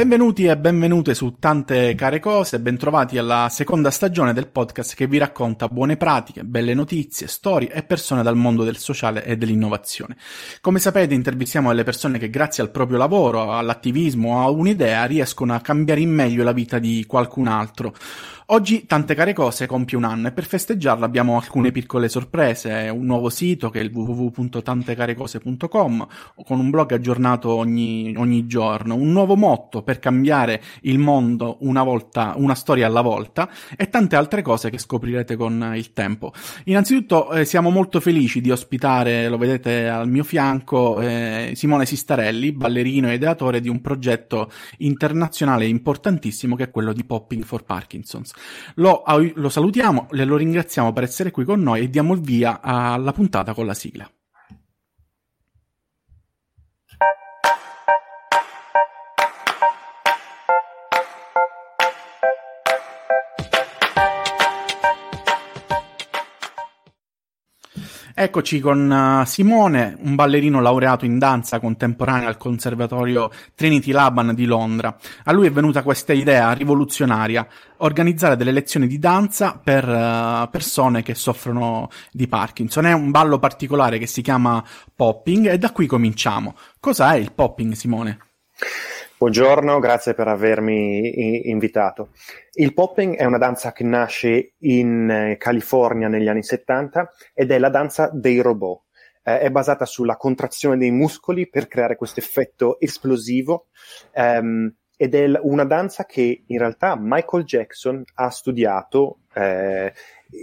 Benvenuti e benvenute su tante care cose, bentrovati alla seconda stagione del podcast che vi racconta buone pratiche, belle notizie, storie e persone dal mondo del sociale e dell'innovazione. Come sapete intervistiamo delle persone che grazie al proprio lavoro, all'attivismo, a un'idea riescono a cambiare in meglio la vita di qualcun altro. Oggi Tante Care Cose compie un anno e per festeggiarlo abbiamo alcune piccole sorprese, un nuovo sito che è il www.tantecarecose.com con un blog aggiornato ogni, ogni giorno, un nuovo motto per cambiare il mondo una volta, una storia alla volta e tante altre cose che scoprirete con il tempo. Innanzitutto eh, siamo molto felici di ospitare, lo vedete al mio fianco, eh, Simone Sistarelli, ballerino e ideatore di un progetto internazionale importantissimo che è quello di Popping for Parkinson's. Lo, lo salutiamo, lo ringraziamo per essere qui con noi e diamo il via alla puntata con la sigla. Eccoci con uh, Simone, un ballerino laureato in danza contemporanea al Conservatorio Trinity Laban di Londra. A lui è venuta questa idea rivoluzionaria, organizzare delle lezioni di danza per uh, persone che soffrono di Parkinson. È un ballo particolare che si chiama popping e da qui cominciamo. Cos'è il popping, Simone? Buongiorno, grazie per avermi invitato. Il popping è una danza che nasce in eh, California negli anni 70 ed è la danza dei robot. Eh, è basata sulla contrazione dei muscoli per creare questo effetto esplosivo ehm, ed è una danza che in realtà Michael Jackson ha studiato. Eh,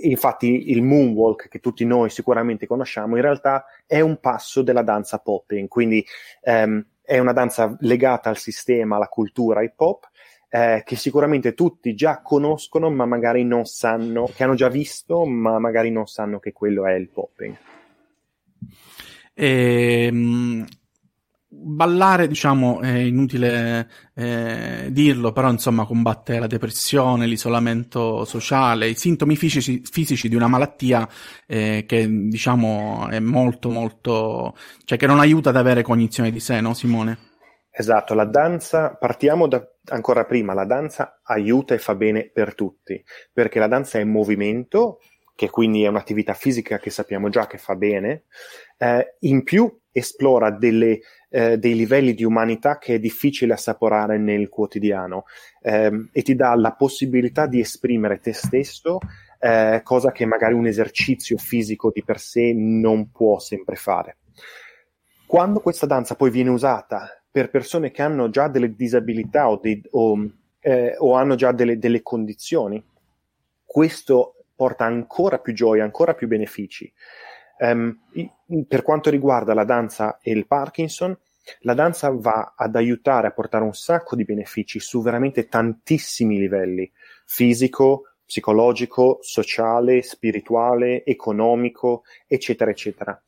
infatti il moonwalk che tutti noi sicuramente conosciamo in realtà è un passo della danza popping, quindi ehm, è una danza legata al sistema, alla cultura hip hop, eh, che sicuramente tutti già conoscono, ma magari non sanno, che hanno già visto, ma magari non sanno che quello è il popping. Ehm, ballare, diciamo, è inutile eh, dirlo, però insomma combatte la depressione, l'isolamento sociale, i sintomi fisici, fisici di una malattia eh, che diciamo è molto molto, cioè che non aiuta ad avere cognizione di sé, no Simone? Esatto, la danza, partiamo da ancora prima, la danza aiuta e fa bene per tutti, perché la danza è movimento, che quindi è un'attività fisica che sappiamo già che fa bene, eh, in più esplora delle, eh, dei livelli di umanità che è difficile assaporare nel quotidiano eh, e ti dà la possibilità di esprimere te stesso, eh, cosa che magari un esercizio fisico di per sé non può sempre fare. Quando questa danza poi viene usata per persone che hanno già delle disabilità o, dei, o, eh, o hanno già delle, delle condizioni, questo porta ancora più gioia, ancora più benefici. Um, per quanto riguarda la danza e il Parkinson, la danza va ad aiutare a portare un sacco di benefici su veramente tantissimi livelli, fisico, psicologico, sociale, spirituale, economico, eccetera, eccetera.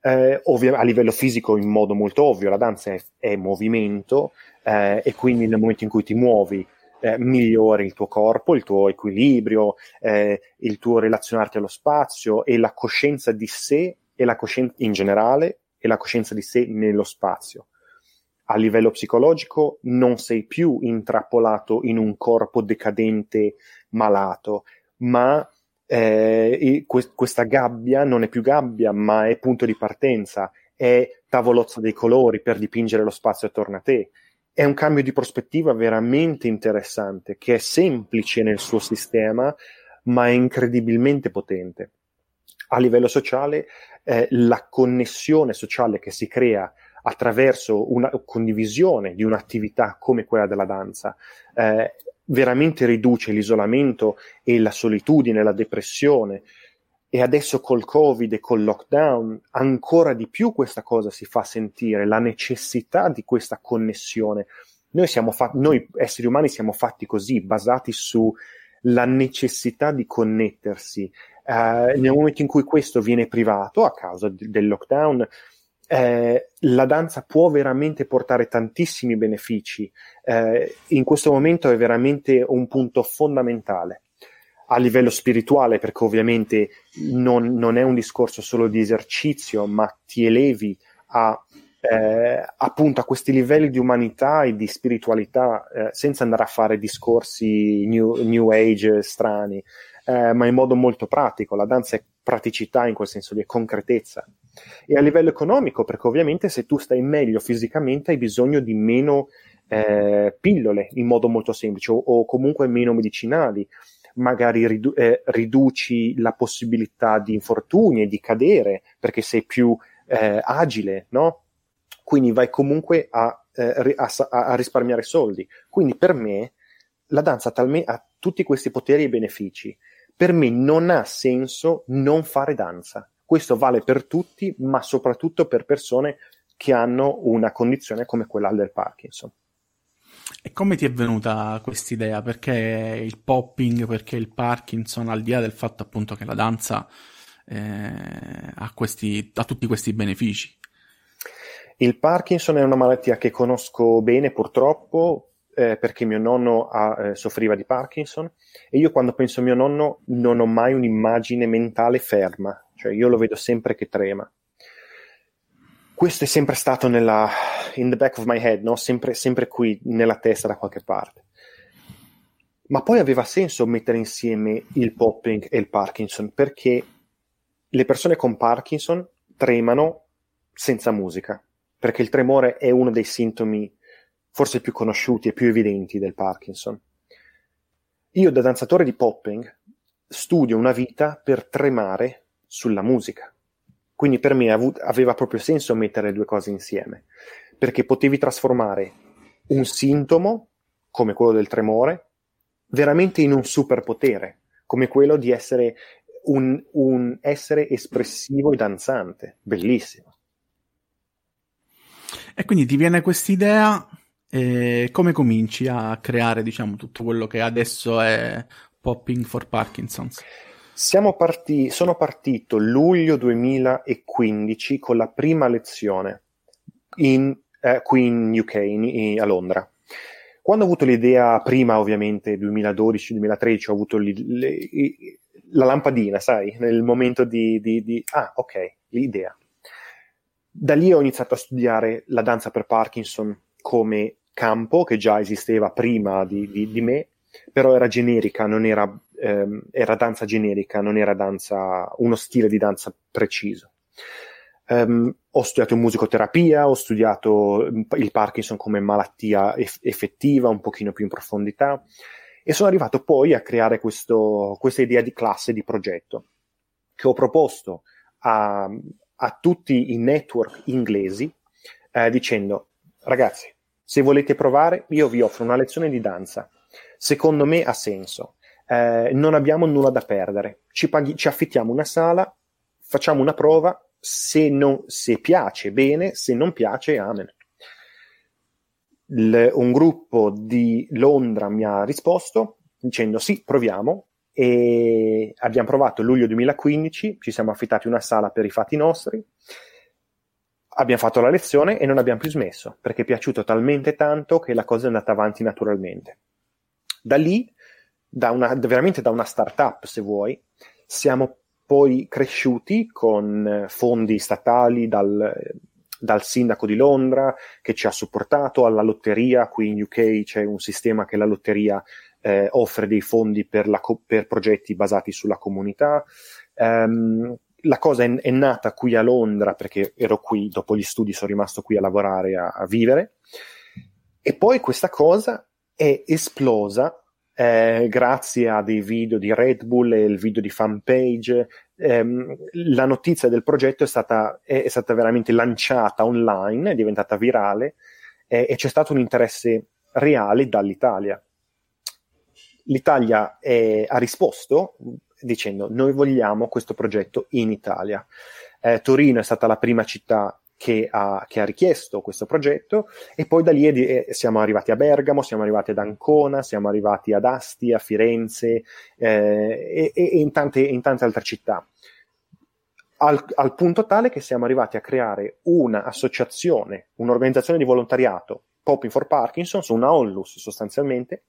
Eh, ovvio, a livello fisico in modo molto ovvio, la danza è, è movimento eh, e quindi nel momento in cui ti muovi eh, migliori il tuo corpo, il tuo equilibrio, eh, il tuo relazionarti allo spazio e la coscienza di sé e la coscienza in generale e la coscienza di sé nello spazio. A livello psicologico non sei più intrappolato in un corpo decadente, malato, ma eh, questa gabbia non è più gabbia, ma è punto di partenza, è tavolozza dei colori per dipingere lo spazio attorno a te, è un cambio di prospettiva veramente interessante, che è semplice nel suo sistema, ma è incredibilmente potente. A livello sociale, eh, la connessione sociale che si crea attraverso una condivisione di un'attività come quella della danza eh, veramente riduce l'isolamento e la solitudine, la depressione, e adesso col Covid e col lockdown ancora di più questa cosa si fa sentire, la necessità di questa connessione. Noi, fa- noi esseri umani siamo fatti così, basati sulla necessità di connettersi. Eh, nel momento in cui questo viene privato a causa d- del lockdown, eh, la danza può veramente portare tantissimi benefici. Eh, in questo momento è veramente un punto fondamentale a livello spirituale, perché ovviamente non, non, è un discorso solo di esercizio, ma ti elevi a eh, appunto a questi livelli di umanità e di spiritualità, eh, senza andare a fare discorsi new, new age strani, eh, ma in modo molto pratico. La danza è praticità in quel senso di concretezza. E a livello economico, perché ovviamente se tu stai meglio fisicamente hai bisogno di meno eh, pillole in modo molto semplice o, o comunque meno medicinali magari ridu- eh, riduci la possibilità di infortuni e di cadere perché sei più eh, agile, no? Quindi vai comunque a, eh, a, a, risparmiare soldi. Quindi per me la danza talme- ha tutti questi poteri e benefici. Per me non ha senso non fare danza. Questo vale per tutti, ma soprattutto per persone che hanno una condizione come quella del Parkinson. E come ti è venuta questa idea? Perché il popping, perché il Parkinson, al di là del fatto appunto che la danza eh, ha, questi, ha tutti questi benefici? Il Parkinson è una malattia che conosco bene purtroppo eh, perché mio nonno ha, eh, soffriva di Parkinson e io quando penso a mio nonno non ho mai un'immagine mentale ferma, cioè io lo vedo sempre che trema questo è sempre stato nella, in the back of my head, no? sempre, sempre qui nella testa da qualche parte. Ma poi aveva senso mettere insieme il popping e il Parkinson perché le persone con Parkinson tremano senza musica, perché il tremore è uno dei sintomi forse più conosciuti e più evidenti del Parkinson. Io da danzatore di popping studio una vita per tremare sulla musica. Quindi per me avu- aveva proprio senso mettere le due cose insieme, perché potevi trasformare un sintomo, come quello del tremore, veramente in un superpotere, come quello di essere un, un essere espressivo e danzante. Bellissimo. E quindi ti viene quest'idea, e come cominci a creare, diciamo, tutto quello che adesso è Popping for Parkinson's? Parti- sono partito luglio 2015 con la prima lezione in, eh, qui in UK, in, in, a Londra. Quando ho avuto l'idea, prima ovviamente 2012-2013, ho avuto li, li, la lampadina, sai, nel momento di, di, di, Ah, ok, l'idea. Da lì ho iniziato a studiare la danza per Parkinson come campo che già esisteva prima di, di me, però era generica, non era ehm, era danza generica, non era danza, uno stile di danza preciso. Um, ho studiato musicoterapia, ho studiato mm, il Parkinson come malattia eff- effettiva, un pochino più in profondità, e sono arrivato poi a creare questo, questa idea di classe di progetto che ho proposto a, a tutti i network inglesi eh, dicendo ragazzi, se volete provare, io vi offro una lezione di danza. Secondo me ha senso eh, non abbiamo nulla da perdere, ci, paghi- ci, affittiamo una sala, facciamo una prova, se, non, se piace bene, se non piace amen. L- un gruppo di Londra mi ha risposto dicendo sì, proviamo e abbiamo provato luglio 2015, ci siamo affittati una sala per i fatti nostri, abbiamo fatto la lezione e non abbiamo più smesso perché è piaciuto talmente tanto che la cosa è andata avanti naturalmente. Da lì da una, veramente da una startup, se vuoi. Siamo poi cresciuti con eh, fondi statali dal, dal sindaco di Londra che ci ha supportato, alla lotteria, qui in UK c'è un sistema che la lotteria eh, offre dei fondi per, la, per, progetti basati sulla comunità. Um, la cosa è, è, nata qui a Londra perché ero qui, dopo gli studi sono rimasto qui a lavorare, a, a vivere. E poi questa cosa è esplosa eh, grazie a dei video di Red Bull e il video di fanpage, ehm, la notizia del progetto è stata, è, è stata, veramente lanciata online, è diventata virale eh, e c'è stato un interesse reale dall'Italia. L'Italia è, ha risposto dicendo noi vogliamo questo progetto in Italia. Eh, Torino è stata la prima città che ha, che ha, richiesto questo progetto e poi da lì è, siamo arrivati a Bergamo, siamo arrivati ad Ancona, siamo arrivati ad Asti, a Firenze eh, e, e in, tante, in, tante, altre città. Al, al, punto tale che siamo arrivati a creare un'associazione, un'organizzazione di volontariato, Popping for Parkinson's, una onlus sostanzialmente,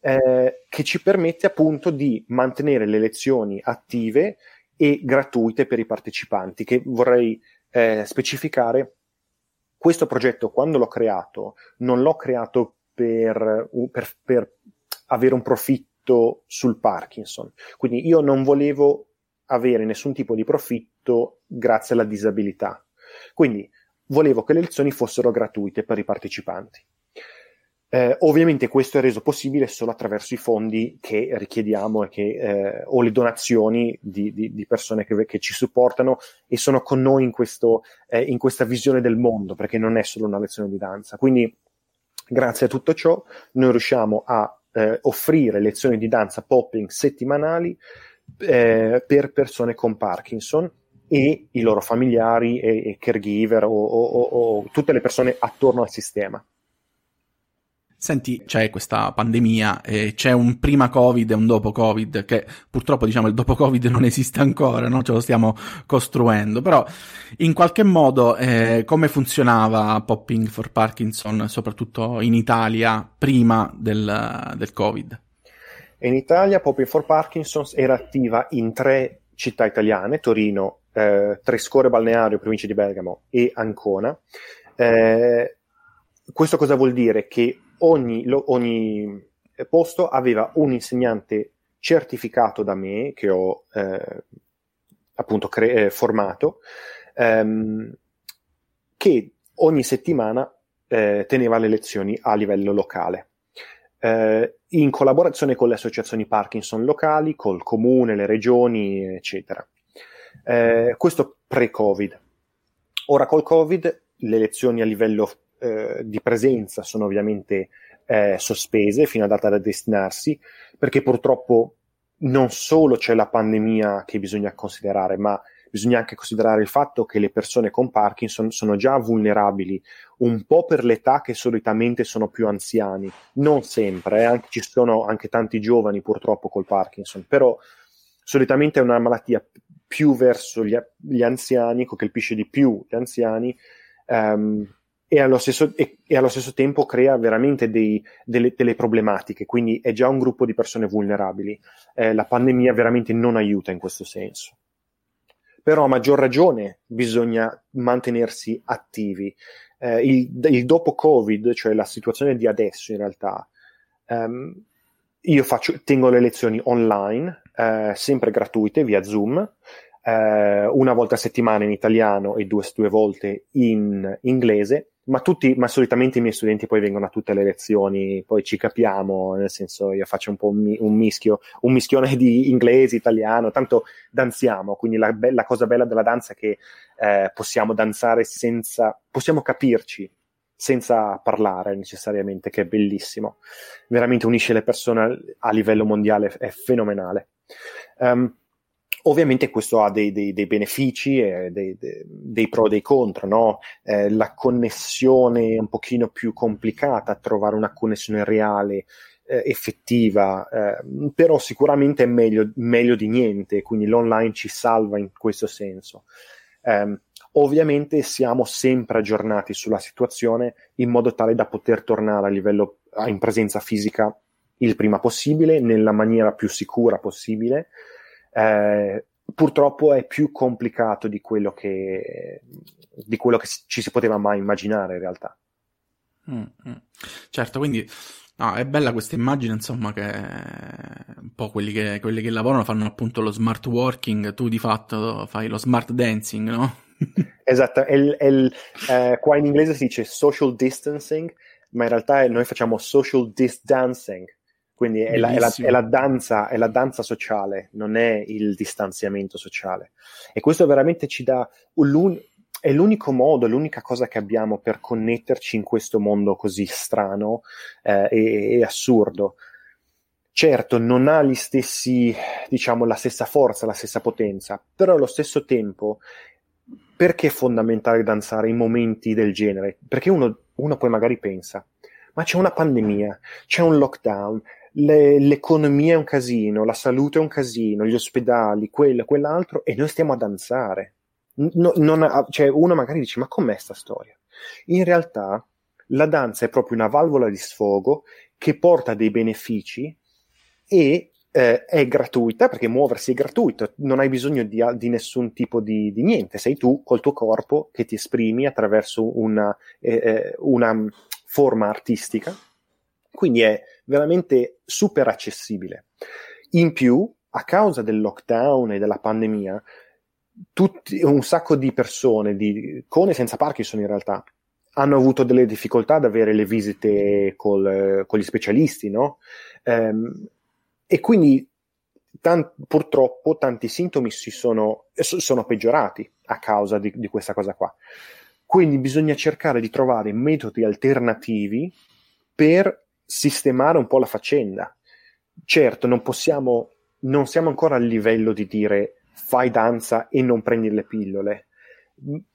eh, che ci permette appunto di mantenere le lezioni attive e gratuite per i partecipanti, che vorrei eh, specificare questo progetto, quando l'ho creato, non l'ho creato per, per, per avere un profitto sul Parkinson. Quindi io non volevo avere nessun tipo di profitto grazie alla disabilità. Quindi volevo che le lezioni fossero gratuite per i partecipanti. Eh, ovviamente questo è reso possibile solo attraverso i fondi che richiediamo che, eh, o le donazioni di, di, di persone che, che, ci supportano e sono con noi in, questo, eh, in questa visione del mondo, perché non è solo una lezione di danza. Quindi, grazie a tutto ciò, noi riusciamo a eh, offrire lezioni di danza popping settimanali eh, per persone con Parkinson e i loro familiari e, e caregiver o, o, o, o tutte le persone attorno al sistema. Senti, c'è questa pandemia, e c'è un prima Covid e un dopo Covid, che purtroppo diciamo il dopo Covid non esiste ancora, no? ce lo stiamo costruendo, però in qualche modo eh, come funzionava Popping for Parkinson, soprattutto in Italia, prima del, del Covid? In Italia Popping for Parkinson era attiva in tre città italiane, Torino, eh, Trescore Balneario, provincia di Bergamo e Ancona. Eh, questo cosa vuol dire? Che ogni, lo, ogni posto aveva un insegnante certificato da me, che ho eh, appunto cre- eh, formato, ehm, che ogni settimana eh, teneva le lezioni a livello locale. Eh, in collaborazione con le associazioni Parkinson locali, col comune, le regioni, eccetera. Eh, questo pre-Covid. Ora col Covid le lezioni a livello eh, di presenza sono ovviamente eh, sospese fino a data da destinarsi, perché purtroppo non solo c'è la pandemia che bisogna considerare, ma bisogna anche considerare il fatto che le persone con Parkinson sono già vulnerabili, un po' per l'età che solitamente sono più anziani, non sempre, eh, anche, ci sono anche tanti giovani purtroppo col Parkinson, però solitamente è una malattia più verso gli, gli anziani, colpisce di più gli anziani, um, e allo stesso, e, e allo stesso tempo crea veramente dei, delle, delle, problematiche, quindi è già un gruppo di persone vulnerabili. Eh, la pandemia veramente non aiuta in questo senso. Però a maggior ragione bisogna mantenersi attivi. Eh, il, il, dopo Covid, cioè la situazione di adesso in realtà, ehm, io faccio, tengo le lezioni online, eh, sempre gratuite via Zoom, eh, una volta a settimana in italiano e due, due volte in inglese ma, tutti, ma solitamente i miei studenti poi vengono a tutte le lezioni, poi ci capiamo, nel senso io faccio un po' un, un mischio, un mischione di inglese, italiano, tanto danziamo, quindi la, be- la cosa bella della danza è che eh, possiamo danzare senza, possiamo capirci senza parlare necessariamente, che è bellissimo. Veramente unisce le persone a livello mondiale, è fenomenale. Um, Ovviamente questo ha dei, dei, dei benefici, e dei, dei, pro e dei contro, no? eh, la connessione è un pochino più complicata, trovare una connessione reale, eh, effettiva, eh, però sicuramente è meglio, meglio, di niente, quindi l'online ci salva in questo senso. Um, ovviamente siamo sempre aggiornati sulla situazione in modo tale da poter tornare a livello in presenza fisica il prima possibile, nella maniera più sicura possibile eh, purtroppo è più complicato di quello che, di quello che ci si poteva mai immaginare in realtà. Mm-hmm. Certo, quindi no, è bella questa immagine, insomma, che un po' quelli che, quelli che lavorano fanno appunto lo smart working, tu di fatto fai lo smart dancing, no? esatto, è il, è il, eh, qua in inglese si dice social distancing, ma in realtà noi facciamo social distancing, quindi è la, è, la, è la, danza, è la danza sociale, non è il distanziamento sociale. E questo veramente ci dà un, è l'unico modo, l'unica cosa che abbiamo per connetterci in questo mondo così strano eh, e, e, assurdo. Certo, non ha gli stessi, diciamo, la stessa forza, la stessa potenza, però allo stesso tempo, perché è fondamentale danzare in momenti del genere? Perché uno, uno poi magari pensa, ma c'è una pandemia, c'è un lockdown, le, l'economia è un casino, la salute è un casino, gli ospedali, quello, quell'altro, e noi stiamo a danzare. No, non, cioè, uno magari dice, ma com'è sta storia? In realtà, la danza è proprio una valvola di sfogo che porta dei benefici e, eh, è gratuita perché muoversi è gratuito, non hai bisogno di, di nessun tipo di, di, niente, sei tu col tuo corpo che ti esprimi attraverso una, eh, eh, una forma artistica, quindi è veramente super accessibile. In più, a causa del lockdown e della pandemia, tutti, un sacco di persone, di, con e senza Parkinson in realtà, hanno avuto delle difficoltà ad avere le visite col, con gli specialisti, no? Ehm, e quindi tan- purtroppo tanti sintomi si sono, sono peggiorati a causa di, di, questa cosa qua. Quindi bisogna cercare di trovare metodi alternativi per sistemare un po' la faccenda. Certo, non possiamo, non siamo ancora al livello di dire fai danza e non prendi le pillole,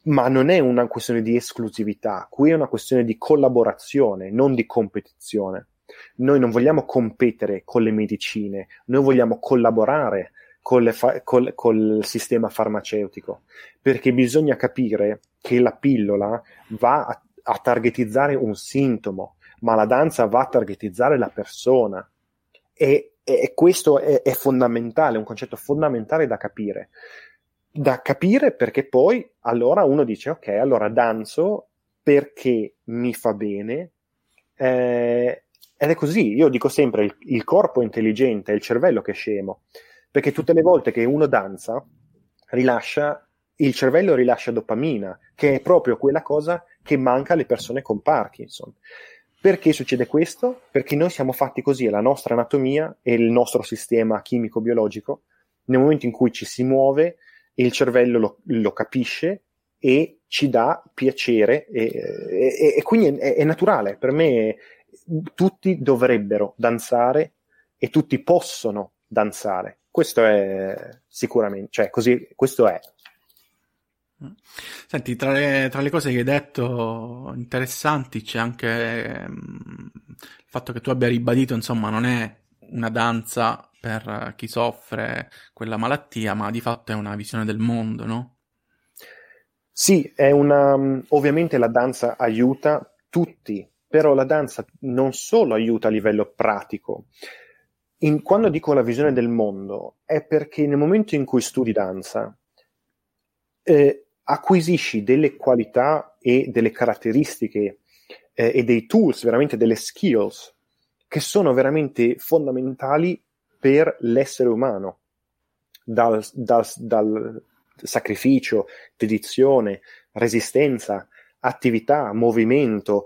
ma non è una questione di esclusività, qui è una questione di collaborazione, non di competizione. Noi non vogliamo competere con le medicine, noi vogliamo collaborare col, fa- col, col sistema farmaceutico, perché bisogna capire che la pillola va a, a targetizzare un sintomo, ma la danza va a targetizzare la persona. E, e questo è, è, fondamentale, un concetto fondamentale da capire. Da capire perché poi allora uno dice: Ok, allora danzo perché mi fa bene, eh, ed è così, io dico sempre, il, il corpo è intelligente, è il cervello che è scemo, perché tutte le volte che uno danza, rilascia, il cervello rilascia dopamina, che è proprio quella cosa che manca alle persone con Parkinson. Perché succede questo? Perché noi siamo fatti così, è la nostra anatomia e il nostro sistema chimico-biologico, nel momento in cui ci si muove, il cervello lo, lo capisce e ci dà piacere e, e, e quindi è, è, naturale. Per me tutti dovrebbero danzare e tutti possono danzare. Questo è sicuramente, cioè così, questo è. Senti, tra le, tra le cose che hai detto interessanti c'è anche um, il fatto che tu abbia ribadito, insomma, non è una danza per chi soffre quella malattia, ma di fatto è una visione del mondo, no? Sì, una, ovviamente la danza aiuta tutti però la danza non solo aiuta a livello pratico, in, quando dico la visione del mondo è perché nel momento in cui studi danza eh, acquisisci delle qualità e delle caratteristiche eh, e dei tools, veramente delle skills che sono veramente fondamentali per l'essere umano, dal, dal, dal sacrificio, dedizione, resistenza, attività, movimento,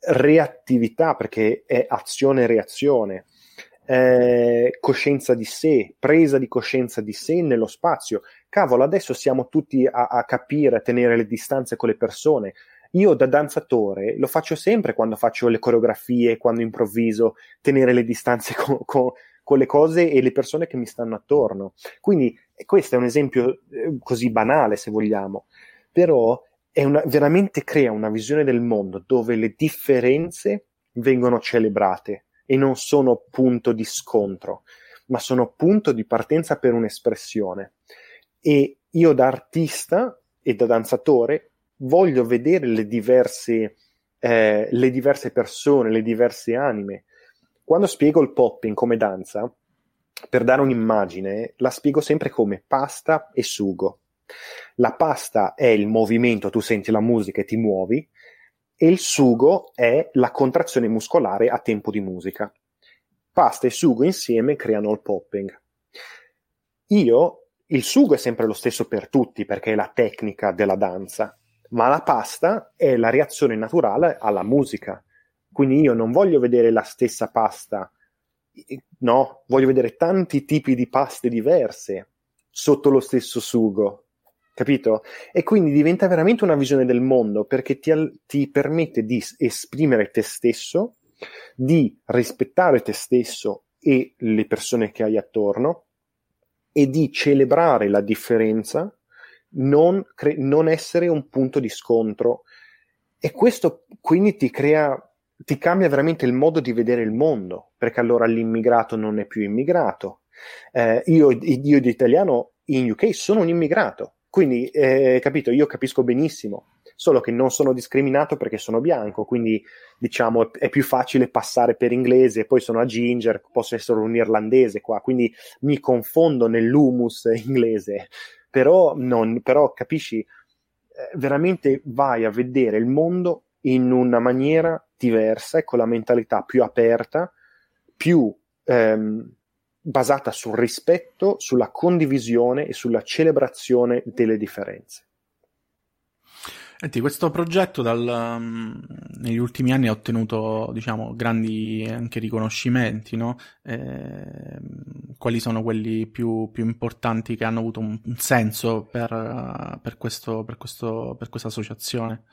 reattività, perché è azione e reazione, eh, coscienza di sé, presa di coscienza di sé nello spazio. Cavolo, adesso siamo tutti a, a capire, a tenere le distanze con le persone. Io da danzatore lo faccio sempre quando faccio le coreografie, quando improvviso, tenere le distanze con, con, con le cose e le persone che mi stanno attorno. Quindi questo è un esempio eh, così banale, se vogliamo, però una, veramente crea una visione del mondo dove le differenze vengono celebrate e non sono punto di scontro, ma sono punto di partenza per un'espressione. E io da artista e da danzatore voglio vedere le diverse, eh, le diverse persone, le diverse anime. Quando spiego il popping come danza, per dare un'immagine, la spiego sempre come pasta e sugo. La pasta è il movimento, tu senti la musica e ti muovi, e il sugo è la contrazione muscolare a tempo di musica. Pasta e sugo insieme creano il popping. Io, il sugo è sempre lo stesso per tutti perché è la tecnica della danza, ma la pasta è la reazione naturale alla musica. Quindi io non voglio vedere la stessa pasta, no, voglio vedere tanti tipi di paste diverse sotto lo stesso sugo capito? E quindi diventa veramente una visione del mondo perché ti, ti, permette di esprimere te stesso, di rispettare te stesso e le persone che hai attorno e di celebrare la differenza, non, cre- non essere un punto di scontro. E questo quindi ti crea ti cambia veramente il modo di vedere il mondo, perché allora l'immigrato non è più immigrato. Eh, io, io di italiano in UK sono un immigrato, quindi, eh, capito, io capisco benissimo solo che non sono discriminato perché sono bianco, quindi diciamo è, più facile passare per inglese, poi sono a Ginger, posso essere un irlandese qua, quindi mi confondo nell'humus inglese, però, non, però capisci, eh, veramente vai a vedere il mondo in una maniera diversa e con la mentalità più aperta, più ehm, basata sul rispetto, sulla condivisione e sulla celebrazione delle differenze. Senti, questo progetto dal, um, negli ultimi anni ha ottenuto, diciamo, grandi anche riconoscimenti, no? Eh, quali sono quelli più, più, importanti che hanno avuto un, un senso per, uh, per, questo, per, questo, per questa associazione?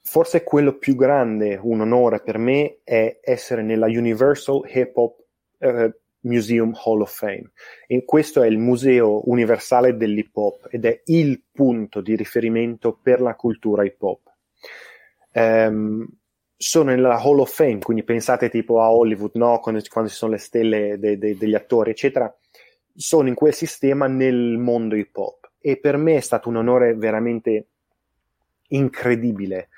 Forse quello più grande, un onore per me, è essere nella Universal Hip Hop uh, Museum Hall of Fame. E questo è il museo universale dell'hip hop ed è il punto di riferimento per la cultura hip hop. Um, sono nella Hall of Fame, quindi pensate tipo a Hollywood, no? quando, quando ci sono le stelle de, de, degli attori, eccetera. Sono in quel sistema nel mondo hip hop e per me è stato un onore veramente incredibile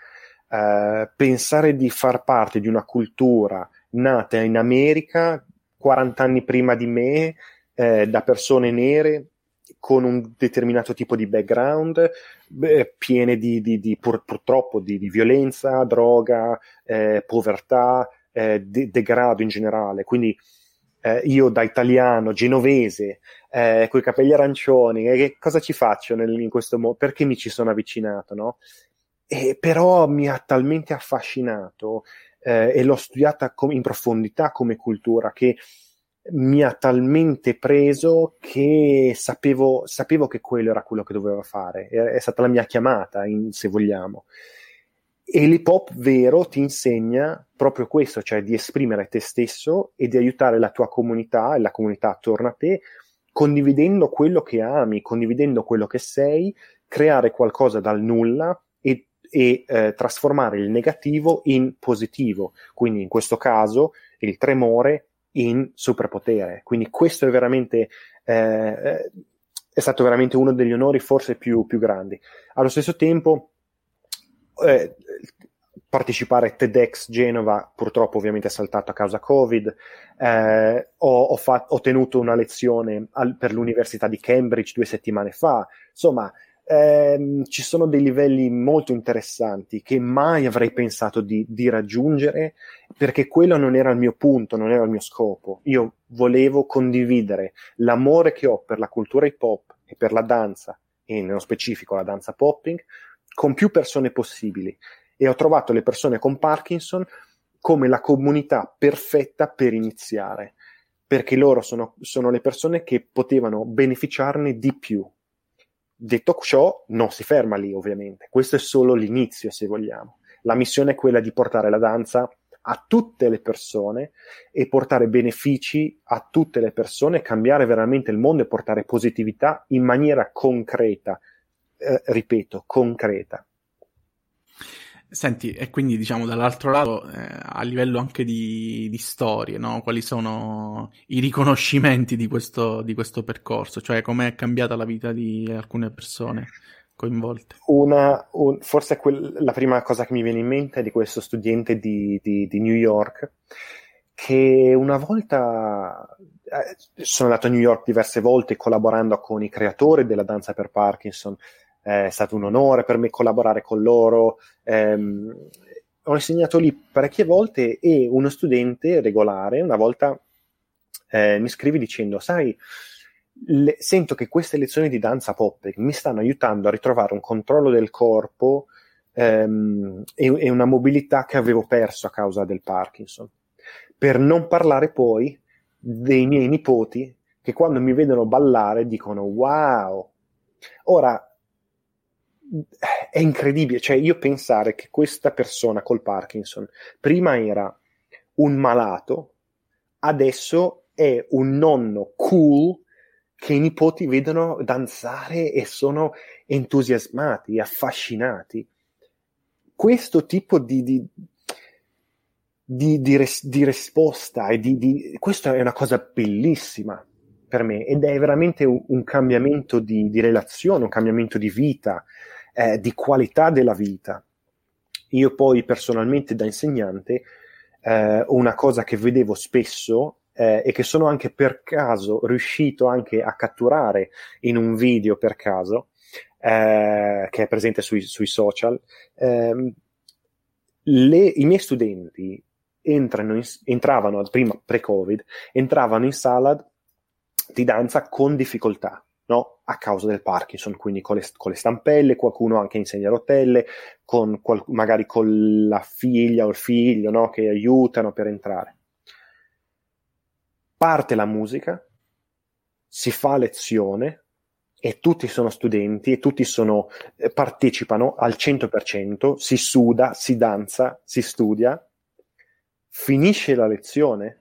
uh, pensare di far parte di una cultura nata in America 40 anni prima di me eh, da persone nere con un determinato tipo di background, beh, piene di, di, di pur, purtroppo di, di, violenza, droga, eh, povertà, eh, de- degrado in generale. Quindi eh, io da italiano, genovese, eh, con i capelli arancioni, eh, che cosa ci faccio nel, in questo modo? Perché mi ci sono avvicinato, no? E, però mi ha talmente affascinato eh, e l'ho studiata com- in profondità come cultura che mi ha talmente preso che sapevo, sapevo, che quello era quello che dovevo fare, è, stata la mia chiamata, in, se vogliamo. E l'hip hop vero ti insegna proprio questo, cioè di esprimere te stesso e di aiutare la tua comunità e la comunità attorno a te, condividendo quello che ami, condividendo quello che sei, creare qualcosa dal nulla e eh, trasformare il negativo in positivo, quindi in questo caso il tremore in superpotere. Quindi questo è veramente eh, è stato veramente uno degli onori forse più, più grandi. Allo stesso tempo eh, partecipare a TEDx Genova purtroppo ovviamente è saltato a causa Covid, eh, ho, ho, fat- ho, tenuto una lezione al- per l'Università di Cambridge due settimane fa, insomma ehm, ci sono dei livelli molto interessanti che mai avrei pensato di, di, raggiungere perché quello non era il mio punto, non era il mio scopo. Io volevo condividere l'amore che ho per la cultura hip hop e per la danza, e nello specifico la danza popping, con più persone possibili. E ho trovato le persone con Parkinson come la comunità perfetta per iniziare, perché loro sono, sono le persone che potevano beneficiarne di più Detto ciò, non si ferma lì, ovviamente. Questo è solo l'inizio, se vogliamo. La missione è quella di portare la danza a tutte le persone e portare benefici a tutte le persone, cambiare veramente il mondo e portare positività in maniera concreta. Eh, ripeto, concreta. Senti, e quindi diciamo dall'altro lato, eh, a livello anche di, di storie, no? quali sono i riconoscimenti di questo, di questo percorso? Cioè, com'è cambiata la vita di alcune persone coinvolte? Una, un, forse quel, la prima cosa che mi viene in mente è di questo studente di, di, di New York che una volta eh, sono andato a New York diverse volte collaborando con i creatori della danza per Parkinson è stato un onore per me collaborare con loro. Ehm, ho insegnato lì parecchie volte e uno studente regolare una volta eh, mi scrive dicendo, sai, le, sento che queste lezioni di danza pop mi stanno aiutando a ritrovare un controllo del corpo ehm, e, e una mobilità che avevo perso a causa del Parkinson. Per non parlare poi dei miei nipoti che quando mi vedono ballare dicono wow. Ora, è incredibile, cioè io pensare che questa persona col Parkinson prima era un malato, adesso è un nonno cool che i nipoti vedono danzare e sono entusiasmati, affascinati. Questo tipo di, di, di, di res, risposta e di, questa è una cosa bellissima per me ed è veramente un, un cambiamento di, relazione, un cambiamento di vita eh, di qualità della vita. Io poi personalmente da insegnante eh, una cosa che vedevo spesso eh, e che sono anche per caso riuscito anche a catturare in un video per caso, eh, che è presente sui, sui social, ehm, le, i miei studenti in, entravano, prima pre-Covid, entravano in sala di danza con difficoltà. No? a causa del Parkinson, quindi con le, con le, stampelle, qualcuno anche insegna rotelle, con, qual, magari con la figlia o il figlio no? che aiutano per entrare. Parte la musica, si fa lezione e tutti sono studenti e tutti sono, eh, partecipano al 100%, si suda, si danza, si studia, finisce la lezione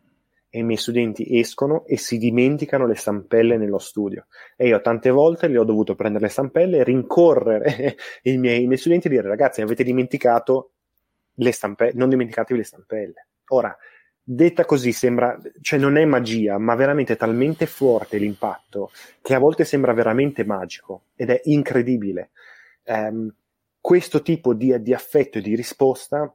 e i miei studenti escono e si dimenticano le stampelle nello studio. E io tante volte li ho dovuto prendere le stampelle, rincorrere i miei, i miei studenti e dire ragazzi avete dimenticato le stampelle, non dimenticatevi le stampelle. Ora, detta così sembra, cioè non è magia, ma veramente talmente forte l'impatto che a volte sembra veramente magico ed è incredibile. Um, questo tipo di, di affetto e di risposta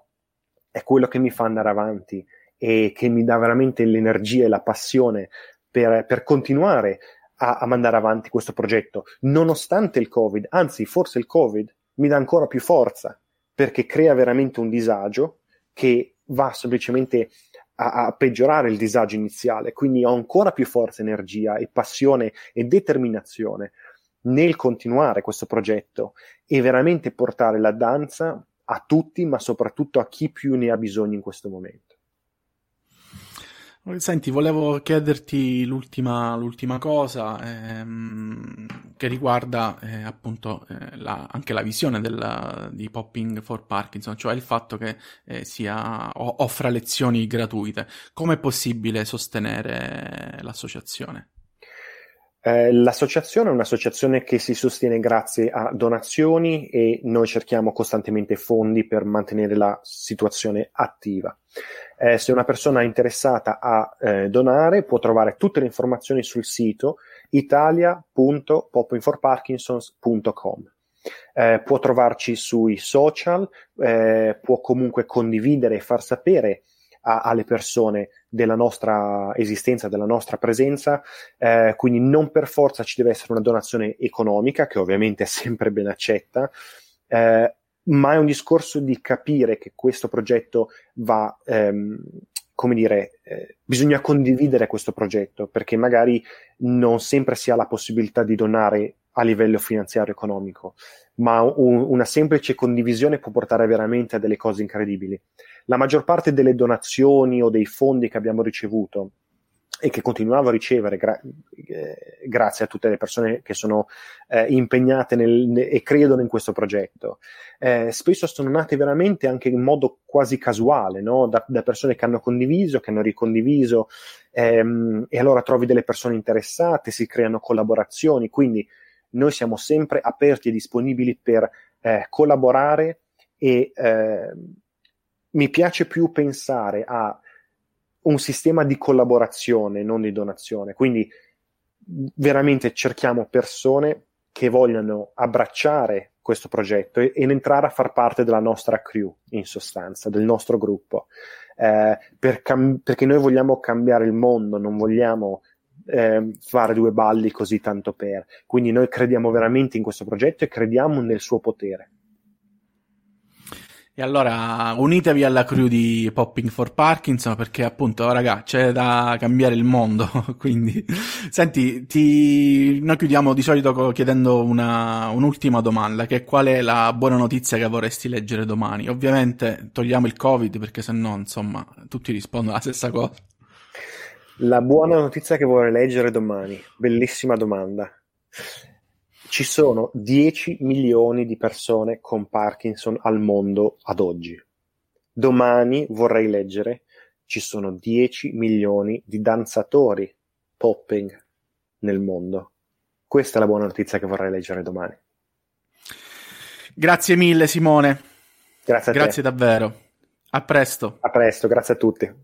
è quello che mi fa andare avanti e che mi dà veramente l'energia e la passione per, per continuare a, a, mandare avanti questo progetto, nonostante il Covid, anzi forse il Covid mi dà ancora più forza perché crea veramente un disagio che va semplicemente a, a peggiorare il disagio iniziale, quindi ho ancora più forza, energia e passione e determinazione nel continuare questo progetto e veramente portare la danza a tutti, ma soprattutto a chi più ne ha bisogno in questo momento. Senti, volevo chiederti l'ultima, l'ultima cosa ehm, che riguarda eh, appunto eh, la, anche la visione della, di Popping for Parkinson, cioè il fatto che eh, sia, o, offra lezioni gratuite. Come è possibile sostenere l'associazione? Eh, l'associazione è un'associazione che si sostiene grazie a donazioni e noi cerchiamo costantemente fondi per mantenere la situazione attiva. Eh, se una persona è interessata a eh, donare può trovare tutte le informazioni sul sito italia.popinforparkinsons.com. Eh, può trovarci sui social, eh, può comunque condividere e far sapere a, alle persone della nostra esistenza, della nostra presenza, eh, quindi non per forza ci deve essere una donazione economica, che ovviamente è sempre ben accetta, eh, ma è un discorso di capire che questo progetto va, ehm, come dire, eh, bisogna condividere questo progetto, perché magari non sempre si ha la possibilità di donare a livello finanziario economico, ma un, una semplice condivisione può portare veramente a delle cose incredibili. La maggior parte delle donazioni o dei fondi che abbiamo ricevuto e che continuavo a ricevere gra- eh, grazie a tutte le persone che sono eh, impegnate nel, ne- e credono in questo progetto. Eh, spesso sono nate veramente anche in modo quasi casuale, no? da, da, persone che hanno condiviso, che hanno ricondiviso, ehm, e allora trovi delle persone interessate, si creano collaborazioni, quindi noi siamo sempre aperti e disponibili per eh, collaborare e ehm, mi piace più pensare a un sistema di collaborazione, non di donazione. Quindi veramente cerchiamo persone che vogliano abbracciare questo progetto e, ed entrare a far parte della nostra crew, in sostanza, del nostro gruppo. Eh, per cam- perché noi vogliamo cambiare il mondo, non vogliamo eh, fare due balli così tanto per. Quindi noi crediamo veramente in questo progetto e crediamo nel suo potere. E allora unitevi alla crew di Popping for Parkinson perché appunto, raga, c'è da cambiare il mondo. Quindi, senti, ti... noi chiudiamo di solito chiedendo una... un'ultima domanda, che è qual è la buona notizia che vorresti leggere domani? Ovviamente togliamo il Covid perché se no, insomma, tutti rispondono la stessa cosa. La buona notizia che vorrei leggere domani, bellissima domanda ci sono 10 milioni di persone con Parkinson al mondo ad oggi. Domani vorrei leggere ci sono 10 milioni di danzatori popping nel mondo. Questa è la buona notizia che vorrei leggere domani. Grazie mille Simone. Grazie a Grazie te. davvero. A presto. A presto, grazie a tutti.